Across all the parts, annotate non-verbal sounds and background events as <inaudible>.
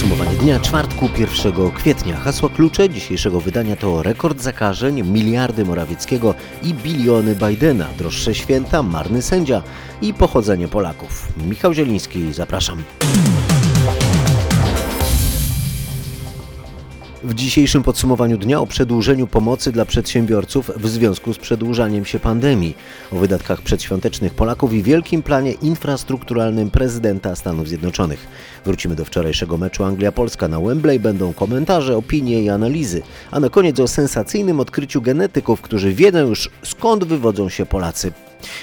Podsumowanie dnia czwartku 1 kwietnia. Hasła klucze dzisiejszego wydania to rekord zakażeń, miliardy Morawieckiego i biliony Bidena, droższe święta, marny sędzia i pochodzenie Polaków. Michał Zieliński, zapraszam. W dzisiejszym podsumowaniu dnia o przedłużeniu pomocy dla przedsiębiorców w związku z przedłużaniem się pandemii, o wydatkach przedświątecznych Polaków i wielkim planie infrastrukturalnym prezydenta Stanów Zjednoczonych. Wrócimy do wczorajszego meczu Anglia-Polska na Wembley, będą komentarze, opinie i analizy, a na koniec o sensacyjnym odkryciu genetyków, którzy wiedzą już skąd wywodzą się Polacy.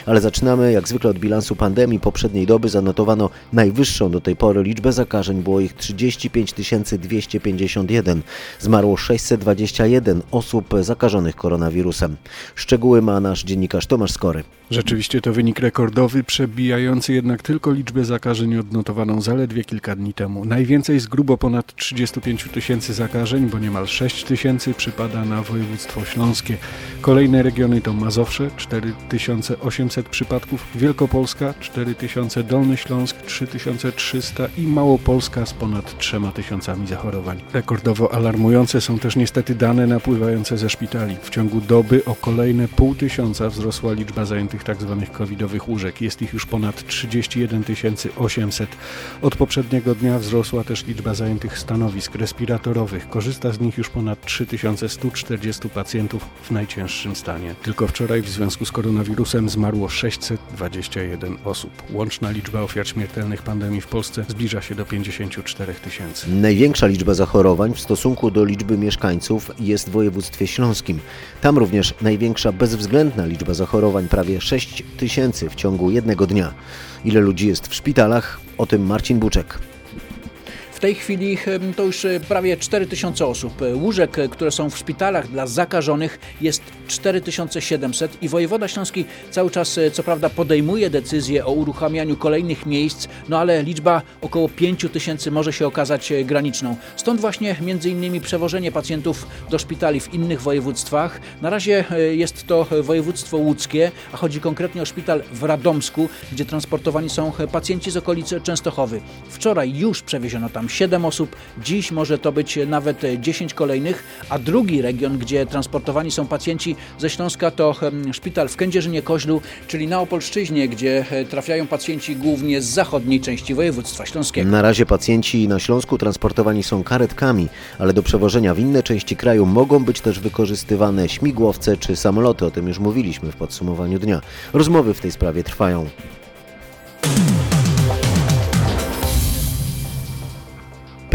Ale zaczynamy jak zwykle od bilansu pandemii. Poprzedniej doby zanotowano najwyższą do tej pory liczbę zakażeń, było ich 35 251. Zmarło 621 osób zakażonych koronawirusem. Szczegóły ma nasz dziennikarz Tomasz Skory. Rzeczywiście to wynik rekordowy, przebijający jednak tylko liczbę zakażeń odnotowaną zaledwie kilka dni temu. Najwięcej z grubo ponad 35 tysięcy zakażeń, bo niemal 6 tysięcy przypada na województwo śląskie. Kolejne regiony to Mazowsze 4800 przypadków, Wielkopolska 4000, Dolny Śląsk 3300 i Małopolska z ponad 3000 zachorowań. Rekordowo alarmujące są też niestety dane napływające ze szpitali. W ciągu doby o kolejne pół tysiąca wzrosła liczba zajętych tzw. Tak covidowych łóżek. Jest ich już ponad 31 800. Od poprzedniego dnia wzrosła też liczba zajętych stanowisk respiratorowych. Korzysta z nich już ponad 3140 pacjentów w najcięższym stanie. Tylko wczoraj w związku z koronawirusem zmarło 621 osób. Łączna liczba ofiar śmiertelnych pandemii w Polsce zbliża się do 54 tysięcy. Największa liczba zachorowań w stosunku do liczby mieszkańców jest w województwie śląskim. Tam również największa bezwzględna liczba zachorowań, prawie 6 tysięcy w ciągu jednego dnia. Ile ludzi jest w szpitalach? O tym Marcin Buczek. W tej chwili to już e, prawie 4000 osób. E, łóżek, e, które są w szpitalach dla zakażonych jest 4700 i wojewoda śląski cały czas co prawda podejmuje decyzję o uruchamianiu kolejnych miejsc, no ale liczba około 5000 może się okazać graniczną. Stąd właśnie między innymi przewożenie pacjentów do szpitali w innych województwach. Na razie jest to województwo łódzkie, a chodzi konkretnie o szpital w Radomsku, gdzie transportowani są pacjenci z okolicy Częstochowy. Wczoraj już przewieziono tam 7 osób, dziś może to być nawet 10 kolejnych, a drugi region, gdzie transportowani są pacjenci ze Śląska to szpital w Kędzierzynie-Koźlu, czyli na Opolszczyźnie, gdzie e, trafiają pacjenci głównie z zachodniej części województwa śląskiego. Na razie pacjenci na Śląsku transportowani są karetkami, ale do przewożenia w inne części kraju mogą być też wykorzystywane śmigłowce czy samoloty, o tym już mówiliśmy w podsumowaniu dnia. Rozmowy w tej sprawie trwają.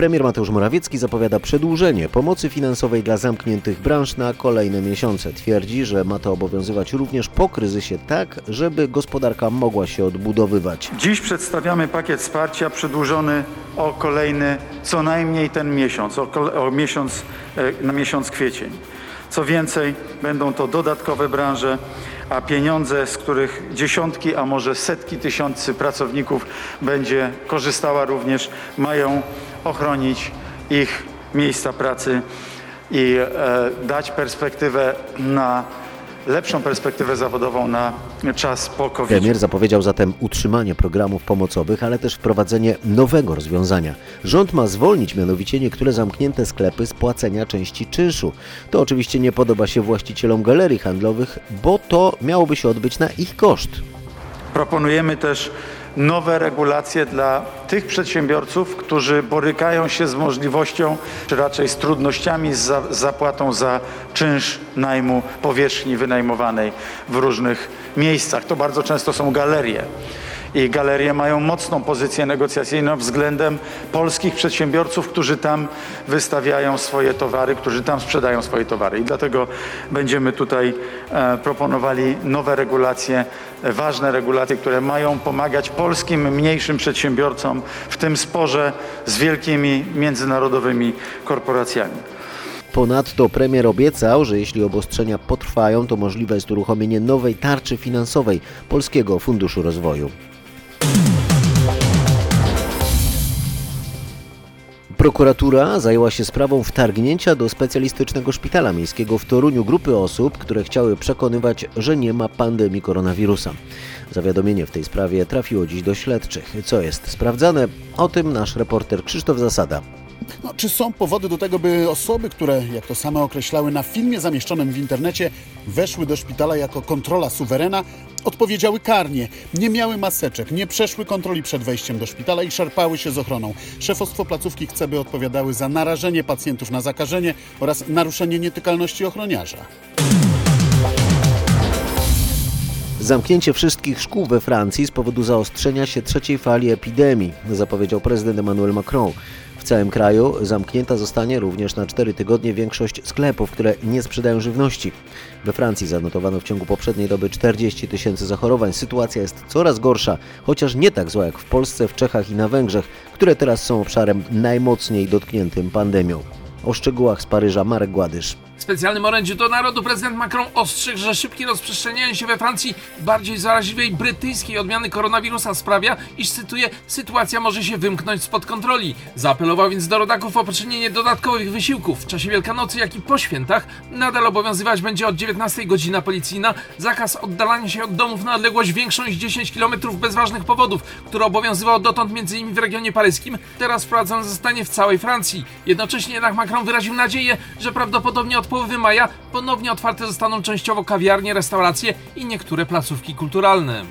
Premier Mateusz Morawiecki zapowiada przedłużenie pomocy finansowej dla zamkniętych branż na kolejne miesiące. Twierdzi, że ma to obowiązywać również po kryzysie tak, żeby gospodarka mogła się odbudowywać. Dziś przedstawiamy pakiet wsparcia przedłużony o kolejny co najmniej ten miesiąc, o, o miesiąc e, na miesiąc kwiecień. Co więcej, będą to dodatkowe branże, a pieniądze, z których dziesiątki, a może setki tysięcy pracowników będzie korzystała również, mają ochronić ich miejsca pracy i e, dać perspektywę na lepszą perspektywę zawodową na czas po COVID. Premier zapowiedział zatem utrzymanie programów pomocowych, ale też wprowadzenie nowego rozwiązania. Rząd ma zwolnić mianowicie niektóre zamknięte sklepy z płacenia części czynszu. To oczywiście nie podoba się właścicielom galerii handlowych, bo to miałoby się odbyć na ich koszt. Proponujemy też nowe regulacje dla tych przedsiębiorców, którzy borykają się z możliwością, czy raczej z trudnościami z zapłatą za czynsz najmu powierzchni wynajmowanej w różnych miejscach. To bardzo często są galerie i galerie mają mocną pozycję negocjacyjną względem polskich przedsiębiorców, którzy tam wystawiają swoje towary, którzy tam sprzedają swoje towary. I dlatego będziemy tutaj e, proponowali nowe regulacje, ważne regulacje, które mają pomagać polskim mniejszym przedsiębiorcom w tym sporze z wielkimi międzynarodowymi korporacjami. Ponadto premier obiecał, że jeśli obostrzenia potrwają, to możliwe jest uruchomienie nowej tarczy finansowej Polskiego Funduszu Rozwoju. Prokuratura zajęła się sprawą wtargnięcia do specjalistycznego szpitala miejskiego w Toruniu grupy osób, które chciały przekonywać, że nie ma pandemii koronawirusa. Zawiadomienie w tej sprawie trafiło dziś do śledczych. Co jest sprawdzane? O tym nasz reporter Krzysztof Zasada. No, czy są powody do tego, by osoby, które, jak to same określały na filmie zamieszczonym w internecie, weszły do szpitala jako kontrola suwerena, odpowiedziały karnie, nie miały maseczek, nie przeszły kontroli przed wejściem do szpitala i szarpały się z ochroną. Szefostwo placówki chce, by odpowiadały za narażenie pacjentów na zakażenie oraz naruszenie nietykalności ochroniarza. Zamknięcie wszystkich szkół we Francji z powodu zaostrzenia się trzeciej fali epidemii, zapowiedział prezydent Emmanuel Macron. W całym kraju zamknięta zostanie również na cztery tygodnie większość sklepów, które nie sprzedają żywności. We Francji zanotowano w ciągu poprzedniej doby 40 tysięcy zachorowań. Sytuacja jest coraz gorsza, chociaż nie tak zła jak w Polsce, w Czechach i na Węgrzech, które teraz są obszarem najmocniej dotkniętym pandemią. O szczegółach z Paryża Marek Gładysz. W specjalnym orędziu do narodu prezydent Macron ostrzegł, że szybkie rozprzestrzenianie się we Francji bardziej zaraźliwej brytyjskiej odmiany koronawirusa sprawia, iż cytuję, sytuacja może się wymknąć spod kontroli. Zaapelował więc do rodaków o poczynienie dodatkowych wysiłków. W czasie Wielkanocy, jak i po świętach nadal obowiązywać będzie od 19 godzina policyjna zakaz oddalania się od domów na odległość większą niż 10 km bez ważnych powodów, który obowiązywał dotąd m.in. w regionie paryskim, teraz wprowadzony zostanie w całej Francji. Jednocześnie jednak Macron wyraził nadzieję, że prawdopodobnie od połowy maja ponownie otwarte zostaną częściowo kawiarnie, restauracje i niektóre placówki kulturalne.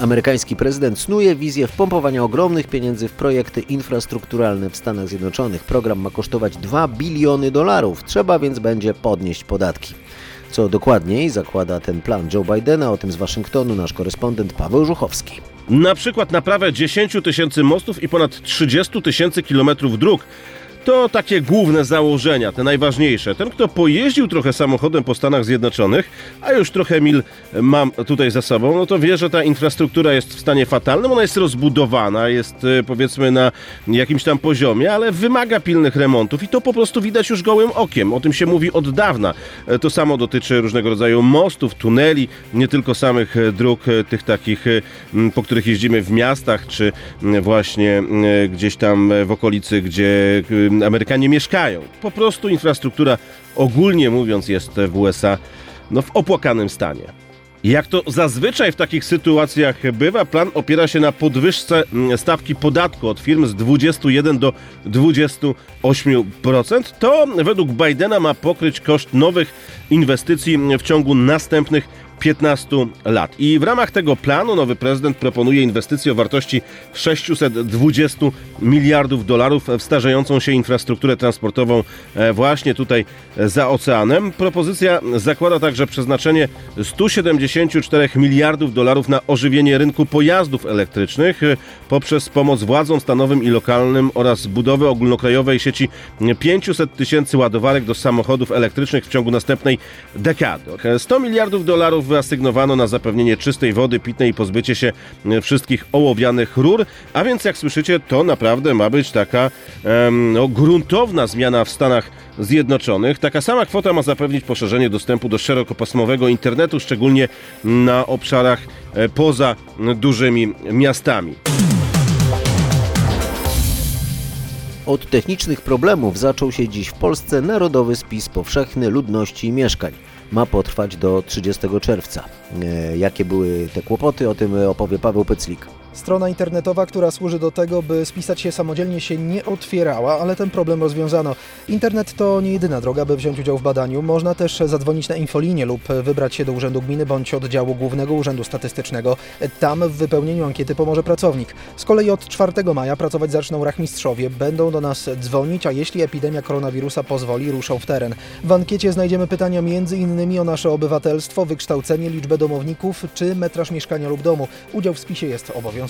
Amerykański prezydent snuje wizję wpompowania ogromnych pieniędzy w projekty infrastrukturalne w Stanach Zjednoczonych. Program ma kosztować 2 biliony dolarów, trzeba więc będzie podnieść podatki. Co dokładniej zakłada ten plan Joe Bidena, o tym z Waszyngtonu nasz korespondent Paweł Żuchowski. Na przykład naprawę 10 tysięcy mostów i ponad 30 tysięcy kilometrów dróg. To takie główne założenia, te najważniejsze. Ten, kto pojeździł trochę samochodem po Stanach Zjednoczonych, a już trochę mil mam tutaj za sobą, no to wie, że ta infrastruktura jest w stanie fatalnym. Ona jest rozbudowana, jest e, powiedzmy na jakimś tam poziomie, ale wymaga pilnych remontów i to po prostu widać już gołym okiem. O tym się mówi od dawna. E, To samo dotyczy różnego rodzaju mostów, tuneli, nie tylko samych e, dróg, e, tych takich, po których jeździmy w miastach, czy właśnie gdzieś tam w okolicy, gdzie Amerykanie mieszkają. Po prostu infrastruktura ogólnie mówiąc jest w USA no, w opłakanym stanie. Jak to zazwyczaj w takich sytuacjach bywa, plan opiera się na podwyżce mm, stawki podatku od firm z 21 do 28%. To według Bidena ma pokryć koszt nowych inwestycji w ciągu następnych 15 lat. I w ramach tego planu nowy prezydent proponuje inwestycje o wartości 620 miliardów dolarów w starzejącą się infrastrukturę transportową e, właśnie tutaj e, za oceanem. Propozycja zakłada także przeznaczenie 174 miliardów dolarów na ożywienie rynku pojazdów elektrycznych e, poprzez pomoc władzom stanowym i lokalnym oraz budowę ogólnokrajowej sieci 500 tysięcy ładowarek do samochodów elektrycznych w ciągu następnej dekady. 100 miliardów dolarów wyasygnowano na zapewnienie czystej wody pitnej i pozbycie się e, wszystkich ołowianych rur, a więc jak słyszycie, to naprawdę ma być taka em, no, gruntowna zmiana w Stanach Zjednoczonych. Taka sama kwota ma zapewnić poszerzenie dostępu do szerokopasmowego internetu, szczególnie na obszarach e, poza dużymi miastami. Od technicznych problemów zaczął się dziś w Polsce Narodowy Spis Powszechny Ludności i Mieszkań. Ma potrwać do 30 czerwca. E, jakie były te kłopoty, o tym opowie Paweł Pyclik. Strona internetowa, która służy do tego, by spisać się samodzielnie, się nie otwierała, ale ten problem rozwiązano. Internet to nie jedyna droga, by wziąć udział w badaniu. Można też zadzwonić na infolinię lub wybrać się do Urzędu Gminy bądź oddziału Głównego Urzędu Statystycznego. Tam w wypełnieniu ankiety pomoże pracownik. Z kolei od 4 maja pracować zaczną rachmistrzowie. Będą do nas dzwonić, a jeśli epidemia koronawirusa pozwoli, ruszą w teren. W ankiecie znajdziemy pytania m.in. o nasze obywatelstwo, wykształcenie, liczbę domowników czy metraż mieszkania lub domu. Udział w spisie jest obowiązkowy.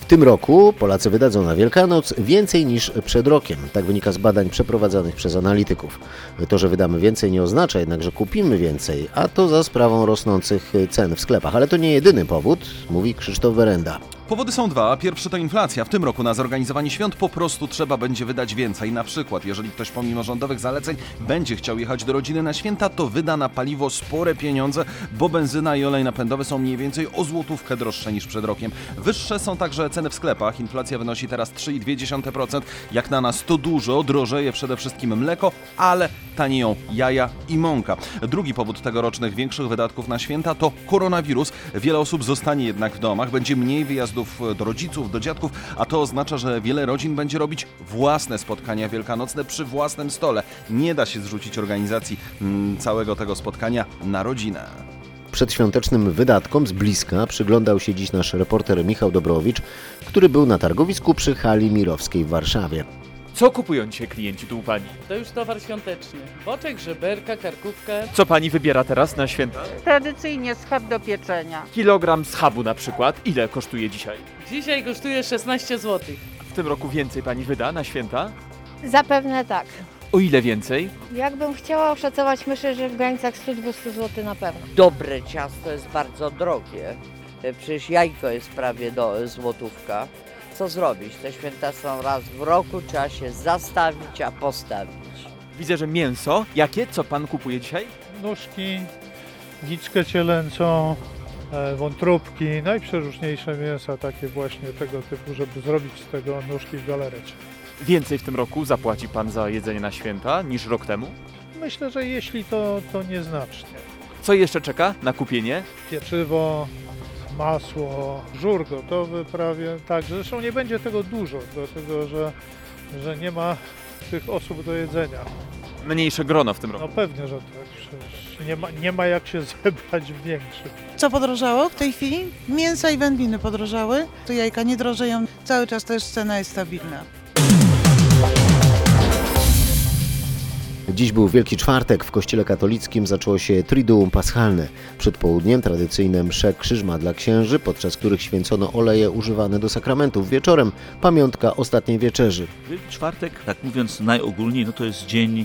W tym roku Polacy wydadzą na Wielkanoc więcej niż przed rokiem. Tak wynika z badań przeprowadzonych przez analityków. To, że wydamy więcej nie oznacza jednak, że kupimy więcej, a to za sprawą rosnących cen w sklepach. Ale to nie jedyny powód, mówi Krzysztof Werenda. Powody są dwa. Pierwszy to inflacja. W tym roku na zorganizowanie świąt po prostu trzeba będzie wydać więcej. Na przykład, jeżeli ktoś pomimo rządowych zaleceń będzie chciał jechać do rodziny na święta, to wyda na paliwo spore pieniądze, bo benzyna i olej napędowy są mniej więcej o złotówkę droższe niż przed rokiem. Wyższe są także ceny w sklepach. Inflacja wynosi teraz 3,2%. Jak na nas to dużo, drożeje przede wszystkim mleko, ale tanieją jaja i mąka. Drugi powód tegorocznych większych wydatków na święta to koronawirus. Wiele osób zostanie jednak w domach, będzie mniej wyjazdów do rodziców, do dziadków, a to oznacza, że wiele rodzin będzie robić własne spotkania wielkanocne przy własnym stole. Nie da się zrzucić organizacji mm, całego tego spotkania na rodzinę. Przedświątecznym wydatkom z bliska przyglądał się dziś nasz reporter Michał Dobrowicz, który był na targowisku przy hali Mirowskiej w Warszawie. Co kupują dzisiaj klienci tu u Pani? To już towar świąteczny. Boczek, żeberka, karkówka. Co Pani wybiera teraz na święta? Tradycyjnie schab do pieczenia. Kilogram schabu na przykład. Ile kosztuje dzisiaj? Dzisiaj kosztuje 16 zł. W tym roku więcej Pani wyda na święta? Zapewne tak. O ile więcej? Jakbym chciała oszacować, myślę, że w granicach 100-200 zł na pewno. Dobre ciasto jest bardzo drogie. E, Przecież jajko jest prawie do złotówka. Co zrobić? Te święta są raz w roku, trzeba się zastawić, a postawić. Widzę, że mięso. Jakie? Co Pan kupuje dzisiaj? nóżki, giczkę cielęcą, e, wątróbki, najprzeróżniejsze mięsa takie właśnie tego typu, żeby zrobić z tego nóżki w galerecie. Więcej w tym roku zapłaci Pan za jedzenie na święta niż rok temu? Myślę, że jeśli to, to nieznacznie. Co jeszcze czeka na kupienie? Pieczywo, masło, żur gotowy prawie, tak, zresztą nie będzie tego dużo, dlatego że, że nie ma tych osób do jedzenia. Mniejsze grono w tym roku. No pewnie, że tak, przecież nie ma, nie ma jak się <laughs> zebrać w większym. Co podrożało w tej chwili? Mięsa i wędliny podrożały, to jajka nie drożeją, cały czas też cena jest stabilna. Dziś był Wielki Czwartek. W Kościele katolickim zaczęło się Triduum Paschalne. Przed południem tradycyjne msze krzyżma dla księży, podczas których święcono oleje używane do sakramentów. Wieczorem pamiątka ostatniej wieczerzy. Wielki Czwartek, tak mówiąc najogólniej, no to jest dzień e,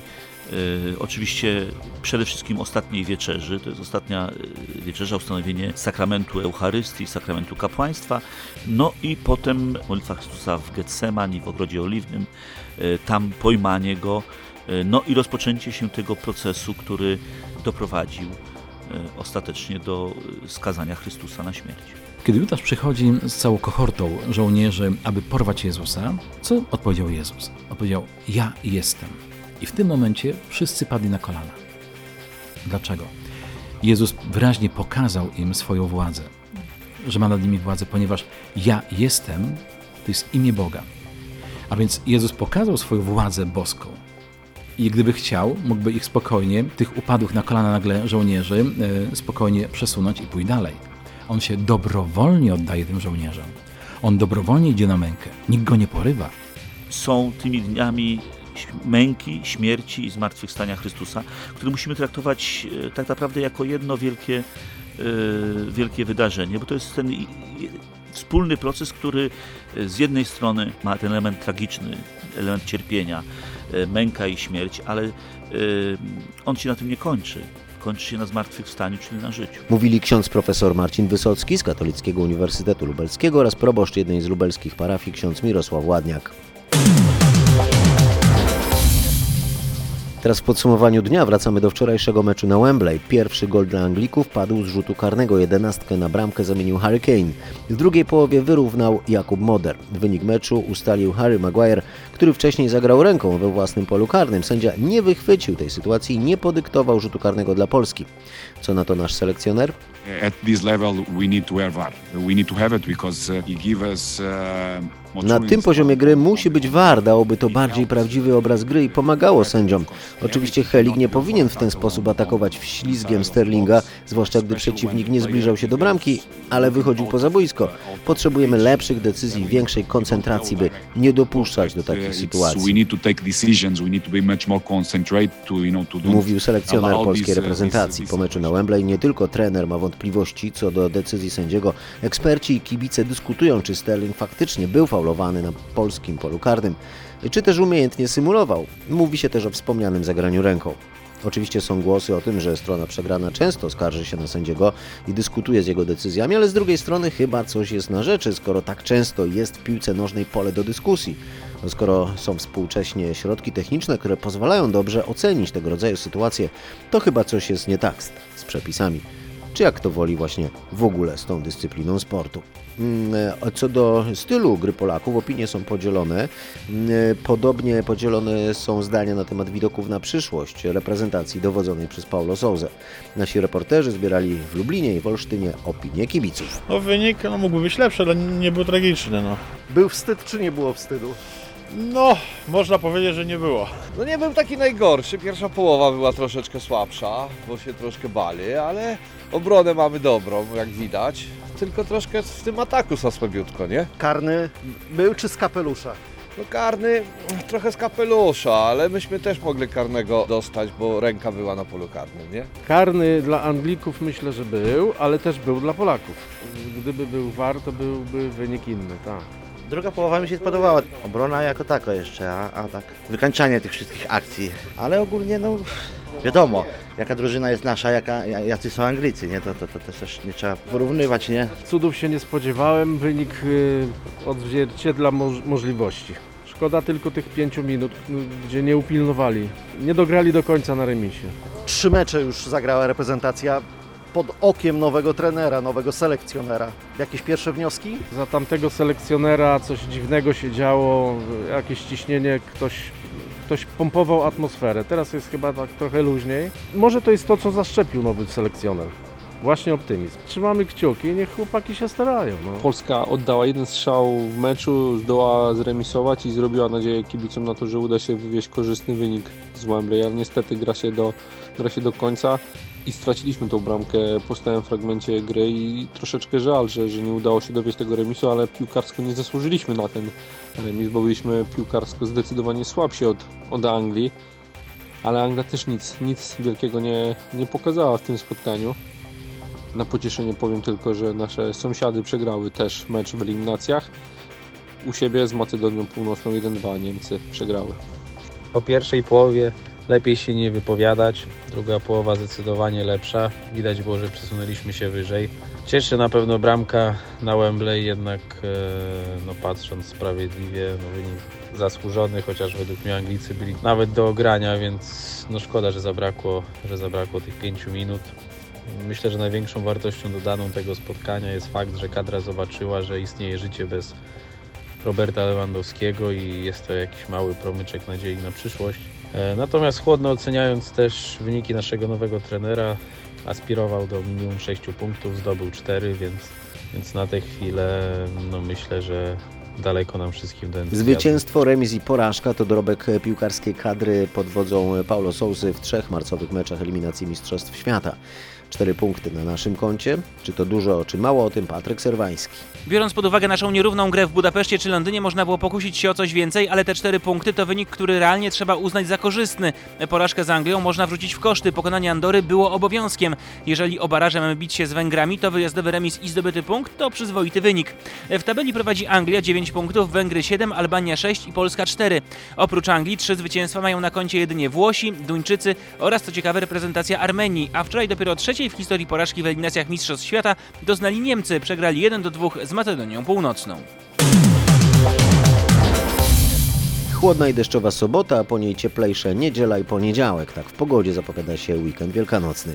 oczywiście przede wszystkim ostatniej wieczerzy. To jest ostatnia e, wieczerza, ustanowienie sakramentu Eucharystii, sakramentu kapłaństwa. No i potem modlitwa Chrystusa w Getsemani, w Ogrodzie Oliwnym, e, tam pojmanie Go, no i rozpoczęcie się tego procesu, który doprowadził e, ostatecznie do e, skazania Chrystusa na śmierć. Kiedy Judasz przychodzi z całą kohortą żołnierzy, aby porwać Jezusa, co odpowiedział Jezus? Odpowiedział: Ja jestem. I w tym momencie wszyscy padli na kolana. Dlaczego? Jezus wyraźnie pokazał im swoją władzę, że ma nad nimi władzę, ponieważ ja jestem to jest imię Boga. A więc Jezus pokazał swoją władzę boską. I gdyby chciał, mógłby ich spokojnie, tych upadłych na kolana nagle żołnierzy, e, spokojnie przesunąć i pójść dalej. On się dobrowolnie oddaje tym żołnierzom. On dobrowolnie idzie na mękę. Nikt go nie porywa. są tymi dniami męki, śmierci i zmartwychwstania Chrystusa, które musimy traktować e, tak naprawdę jako jedno wielkie, e, wielkie wydarzenie, bo to jest ten wspólny proces, który z jednej strony ma ten element tragiczny, element cierpienia, męka i śmierć, ale e, on się na tym nie kończy. Kończy się na zmartwychwstaniu, czyli na życiu. Mówili ksiądz profesor Marcin Wysocki z Katolickiego Uniwersytetu Lubelskiego oraz proboszcz jednej z lubelskich parafii ksiądz Mirosław Ładniak. Teraz w podsumowaniu dnia wracamy do wczorajszego meczu na Wembley. Pierwszy gol dla Anglików padł z rzutu karnego. Jedenastkę na bramkę zamienił Harry Kane. W drugiej połowie wyrównał Jakub Moder. Wynik meczu ustalił Harry Maguire, który wcześniej zagrał ręką we własnym polu karnym. Sędzia nie wychwycił tej sytuacji i nie podyktował rzutu karnego dla Polski. Co na to nasz selekcjoner? Uh, uh, Na tym poziomie gry musi być VAR, dałoby to bardziej prawdziwy obraz gry i pomagało sędziom. Oczywiście Helik nie powinien w ten sposób atakować wślizgiem Sterlinga, zwłaszcza gdy przeciwnik nie zbliżał się do bramki, ale wychodził poza boisko. Potrzebujemy lepszych decyzji, większej koncentracji, by nie dopuszczać do takich sytuacji. Mówił selekcjoner polskiej uh, reprezentacji. Po meczu na Wembley nie tylko trener ma wątpliwości co do decyzji sędziego. Eksperci i kibice dyskutują, czy Sterling faktycznie był faulowany na polskim polu karnym, czy też umiejętnie symulował. Mówi się też o wspomnianym zagraniu ręką. Oczywiście są głosy o tym, że strona przegrana często skarży się na sędziego i dyskutuje z jego decyzjami, ale z drugiej strony chyba coś jest na rzeczy, skoro tak często jest w piłce nożnej pole do dyskusji. No skoro są współcześnie środki techniczne, które pozwalają dobrze ocenić tego rodzaju sytuacje, to chyba coś jest nie tak z, z przepisami. Czy jak to woli właśnie w ogóle z tą dyscypliną sportu. Mm, e, Co do stylu gry Polaków, opinie są podzielone. Mm, e, Podobnie podzielone są zdania na temat widoków na przyszłość reprezentacji dowodzonej przez Paulo Souza. Nasi reporterzy zbierali w Lublinie i w Olsztynie opinie kibiców. No wynik no, mógłby być lepszy, ale nie był tragiczny. No. Był wstyd czy nie było wstydu? No, można powiedzieć, że nie było. No nie był taki najgorszy. Pierwsza połowa była troszeczkę słabsza, bo się troszkę bali, ale obronę mamy dobrą, jak widać. Tylko troszkę w tym ataku słabiutko, nie? Karny był czy z kapelusza? No karny trochę z kapelusza, ale myśmy też mogli karnego dostać, bo ręka była na polu karnym, nie? Karny dla Anglików myślę, że był, ale też był dla Polaków. Gdyby był war, to byłby wynik inny, tak. Druga połowa mi się podobała. Obrona jako tako jeszcze, a, a tak wykańczanie tych wszystkich akcji. Ale ogólnie no wiadomo, jaka drużyna jest nasza, jaka, jacy są Anglicy, nie? To, to, to też nie trzeba porównywać, nie? Cudów się nie spodziewałem, wynik y, odzwierciedla moż- możliwości. Szkoda tylko tych pięciu minut, y, gdzie nie upilnowali. Nie dograli do końca na remisie. Trzy mecze już zagrała reprezentacja pod okiem nowego trenera, nowego selekcjonera. Jakieś pierwsze wnioski? Za tamtego selekcjonera coś dziwnego się działo, jakieś ciśnienie, ktoś, ktoś pompował atmosferę. Teraz jest chyba tak trochę luźniej. Może to jest to, co zaszczepił nowy selekcjoner. Właśnie optymizm. Trzymamy kciuki, niech chłopaki się starają. No. Polska oddała jeden strzał w meczu, zdołała zremisować i zrobiła nadzieję kibicom na to, że uda się wywieźć korzystny wynik z Wembley, ale niestety gra się do, gra się do końca i straciliśmy tą bramkę po stałym fragmencie gry i troszeczkę żal, że, że nie udało się dowieść tego remisu, ale piłkarsko nie zasłużyliśmy na ten remis, bo byliśmy piłkarsko zdecydowanie słabsi od, od Anglii, ale Anglia też nic, nic wielkiego nie, nie pokazała w tym spotkaniu. Na pocieszenie powiem tylko, że nasze sąsiady przegrały też mecz w eliminacjach. U siebie z Macedonią Północną 1-2 Niemcy przegrały. Po pierwszej połowie lepiej się nie wypowiadać, druga połowa zdecydowanie lepsza. Widać było, że przesunęliśmy się wyżej. Cieszy na pewno bramka na Wembley, jednak e, no, patrząc sprawiedliwie, no, wynik zasłużony, chociaż według mnie Anglicy byli nawet do ogrania, więc no, szkoda, że zabrakło, że zabrakło tych pięciu minut. Myślę, że największą wartością dodaną tego spotkania jest fakt, że kadra zobaczyła, że istnieje życie bez Roberta Lewandowskiego i jest to jakiś mały promyczek nadziei na przyszłość. E, Natomiast chłodno oceniając też wyniki naszego nowego trenera, aspirował do minimum 6 punktów, zdobył 4, więc, więc na tę chwilę no myślę, że daleko nam wszystkim do. Zwycięstwo, remis i porażka to dorobek piłkarskiej kadry pod wodzą Paulo Sousy w trzech marcowych meczach eliminacji Mistrzostw Świata. Cztery punkty na naszym koncie. Czy to dużo, czy mało, o tym Patryk Serwański. Biorąc pod uwagę naszą nierówną grę w Budapeszcie czy Londynie, można było pokusić się o coś więcej, ale te cztery punkty to wynik, który realnie trzeba uznać za korzystny. Porażkę z Anglią można wrzucić w koszty. Pokonanie Andory było obowiązkiem. Jeżeli o baraże mamy bić się z Węgrami, to wyjazdowy remis i zdobyty punkt to przyzwoity wynik. W tabeli prowadzi Anglia 9 punktów, Węgry 7, Albania 6 i Polska 4. Oprócz Anglii trzy zwycięstwa mają na koncie jedynie Włosi, Duńczycy oraz co ciekawe reprezentacja Armenii, a wczoraj dopiero trzeciej w historii porażki w eliminacjach Mistrzostw Świata doznali Niemcy. Przegrali 1 do 2 z Macedonią Północną. Chłodna i deszczowa sobota, a po niej cieplejsze niedziela i poniedziałek. Tak w pogodzie zapowiada się weekend wielkanocny.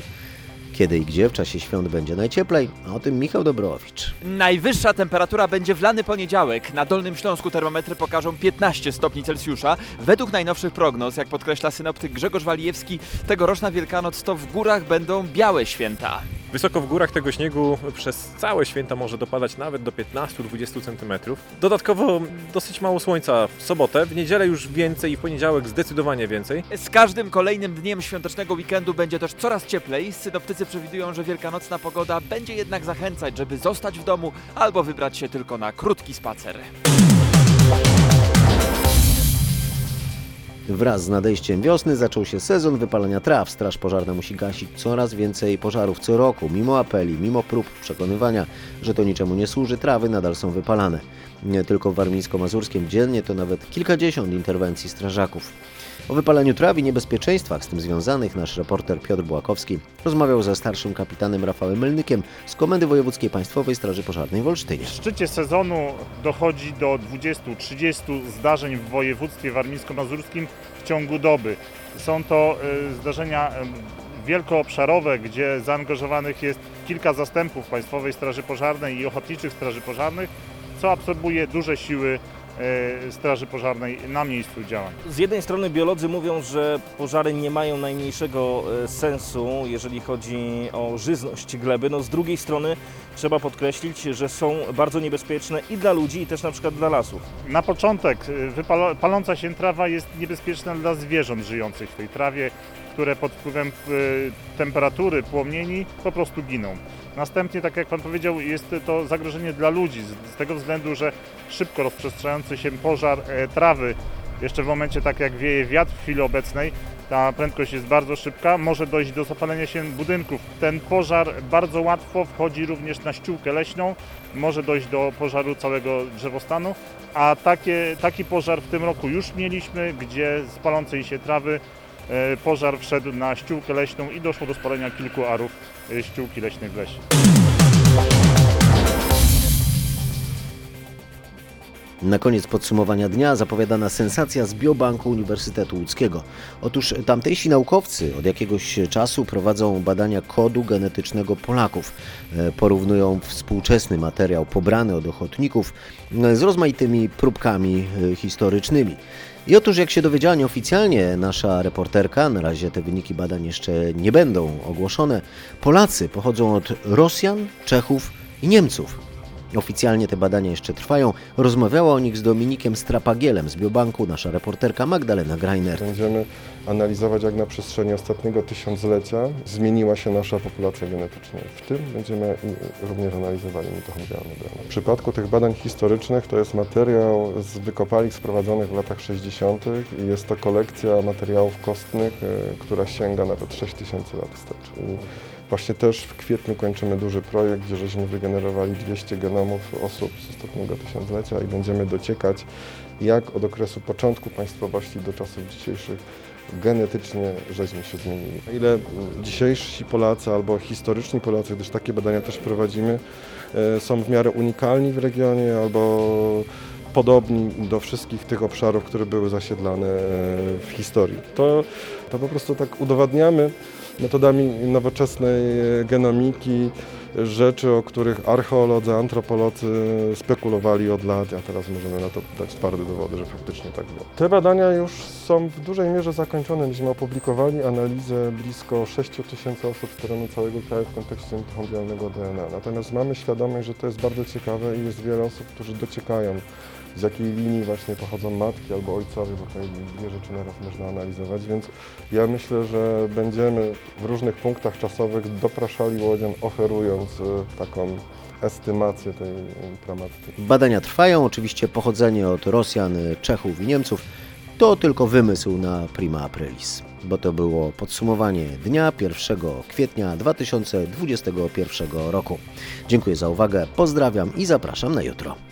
Kiedy i gdzie w czasie świąt będzie najcieplej? A o tym Michał Dobrowicz. Najwyższa temperatura będzie w lany poniedziałek. Na Dolnym Śląsku termometry pokażą 15 stopni Celsjusza. Według najnowszych prognoz, jak podkreśla synoptyk Grzegorz Walijewski, tegoroczna Wielkanoc to w górach będą białe święta. Wysoko w górach tego śniegu przez całe święta może dopadać nawet do 15-20 cm. Dodatkowo dosyć mało słońca w sobotę, w niedzielę już więcej i w poniedziałek zdecydowanie więcej. Z każdym kolejnym dniem świątecznego weekendu będzie też coraz cieplej. Synoptycy przewidują, że wielkanocna pogoda będzie jednak zachęcać, żeby zostać w domu albo wybrać się tylko na krótki spacer. Wraz z nadejściem wiosny zaczął się sezon wypalania traw. Straż pożarna musi gasić coraz więcej pożarów co roku. Mimo apeli, mimo prób przekonywania, że to niczemu nie służy, trawy nadal są wypalane. Nie tylko w warmińsko-mazurskim dziennie to nawet kilkadziesiąt interwencji strażaków. O wypaleniu traw i niebezpieczeństwach z tym związanych nasz reporter Piotr Błakowski rozmawiał ze starszym kapitanem Rafałem Melnykiem z Komendy Wojewódzkiej Państwowej Straży Pożarnej w Olsztynie. W szczycie sezonu dochodzi do 20-30 zdarzeń w województwie warmińsko-mazurskim w ciągu doby. Są to e, zdarzenia e, wielkoobszarowe, gdzie zaangażowanych jest kilka zastępów Państwowej Straży Pożarnej i Ochotniczych Straży Pożarnych, co absorbuje duże siły Straży Pożarnej na miejscu działań. Z jednej strony biolodzy mówią, że pożary nie mają najmniejszego e, sensu, jeżeli chodzi o żyzność gleby. No z drugiej strony trzeba podkreślić, że są bardzo niebezpieczne i dla ludzi, i też na przykład dla lasów. Na początek wypala- paląca się trawa jest niebezpieczna dla zwierząt żyjących w tej trawie, które pod wpływem y, temperatury, płomieni po prostu giną. Następnie, tak jak Pan powiedział, jest to zagrożenie dla ludzi z, tego względu, że szybko rozprzestrzeniający się pożar e, trawy, jeszcze w momencie tak jak wieje wiatr w chwili obecnej, ta prędkość jest bardzo szybka, może dojść do zapalenia się budynków. Ten pożar bardzo łatwo wchodzi również na ściółkę leśną, może dojść do pożaru całego drzewostanu, a takie, taki pożar w tym roku już mieliśmy, gdzie z palącej się trawy e, pożar wszedł na ściółkę leśną i doszło do spalenia kilku arów e, ściółki leśnej w lesie. Na koniec podsumowania dnia zapowiadana sensacja z Biobanku Uniwersytetu Łódzkiego. Otóż tamtejsi naukowcy od jakiegoś czasu prowadzą badania kodu genetycznego Polaków. E, Porównują współczesny materiał pobrany od ochotników e, z rozmaitymi próbkami e, historycznymi. I otóż, jak się dowiedziała nieoficjalnie nasza reporterka, na razie te wyniki badań jeszcze nie będą ogłoszone, Polacy pochodzą od Rosjan, Czechów i Niemców. Oficjalnie te badania jeszcze trwają. Rozmawiała o nich z Dominikiem Strapagielem z Biobanku nasza reporterka Magdalena Greiner. Będziemy analizować, jak na przestrzeni ostatniego tysiąclecia zmieniła się nasza populacja genetyczna. W tym będziemy również analizowali mitochondrialne DNA. W przypadku tych badań historycznych to jest materiał z wykopalik sprowadzonych w latach 60. i jest to kolekcja materiałów kostnych, e, która sięga nawet 6000 lat wstecz. Właśnie też w kwietniu kończymy duży projekt, gdzie żeśmy wygenerowali 200 genomów osób z ostatniego tysiąclecia i będziemy dociekać, jak od okresu początku państwowości do czasów dzisiejszych genetycznie żeśmy się zmienili. O ile dzisiejsi Polacy albo historyczni Polacy, gdyż takie badania też prowadzimy, e, są w miarę unikalni w regionie albo podobni do wszystkich tych obszarów, które były zasiedlane e, w historii. To, to po prostu tak udowadniamy metodami nowoczesnej e, genomiki rzeczy, o których archeolodzy, antropolodzy spekulowali od lat, a teraz możemy na to dać twarde dowody, że faktycznie tak było. Te badania już są w dużej mierze zakończone. Myśmy opublikowali analizę blisko 6 tysięcy osób z terenu całego kraju w kontekście mitochondrialnego DNA. Natomiast mamy świadomość, że to jest bardzo ciekawe i jest wiele osób, którzy dociekają z jakiej linii właśnie pochodzą matki albo ojcowie, bo tutaj dwie rzeczy naraz można analizować, więc ja myślę, że będziemy w różnych punktach czasowych dopraszali łodzian, oferując e, taką estymację tej pramatki. Badania trwają, oczywiście pochodzenie od Rosjan, Czechów i Niemców to tylko wymysł na prima aprilis, bo to było podsumowanie dnia 1 kwietnia 2021 roku. Dziękuję za uwagę, pozdrawiam i zapraszam na jutro.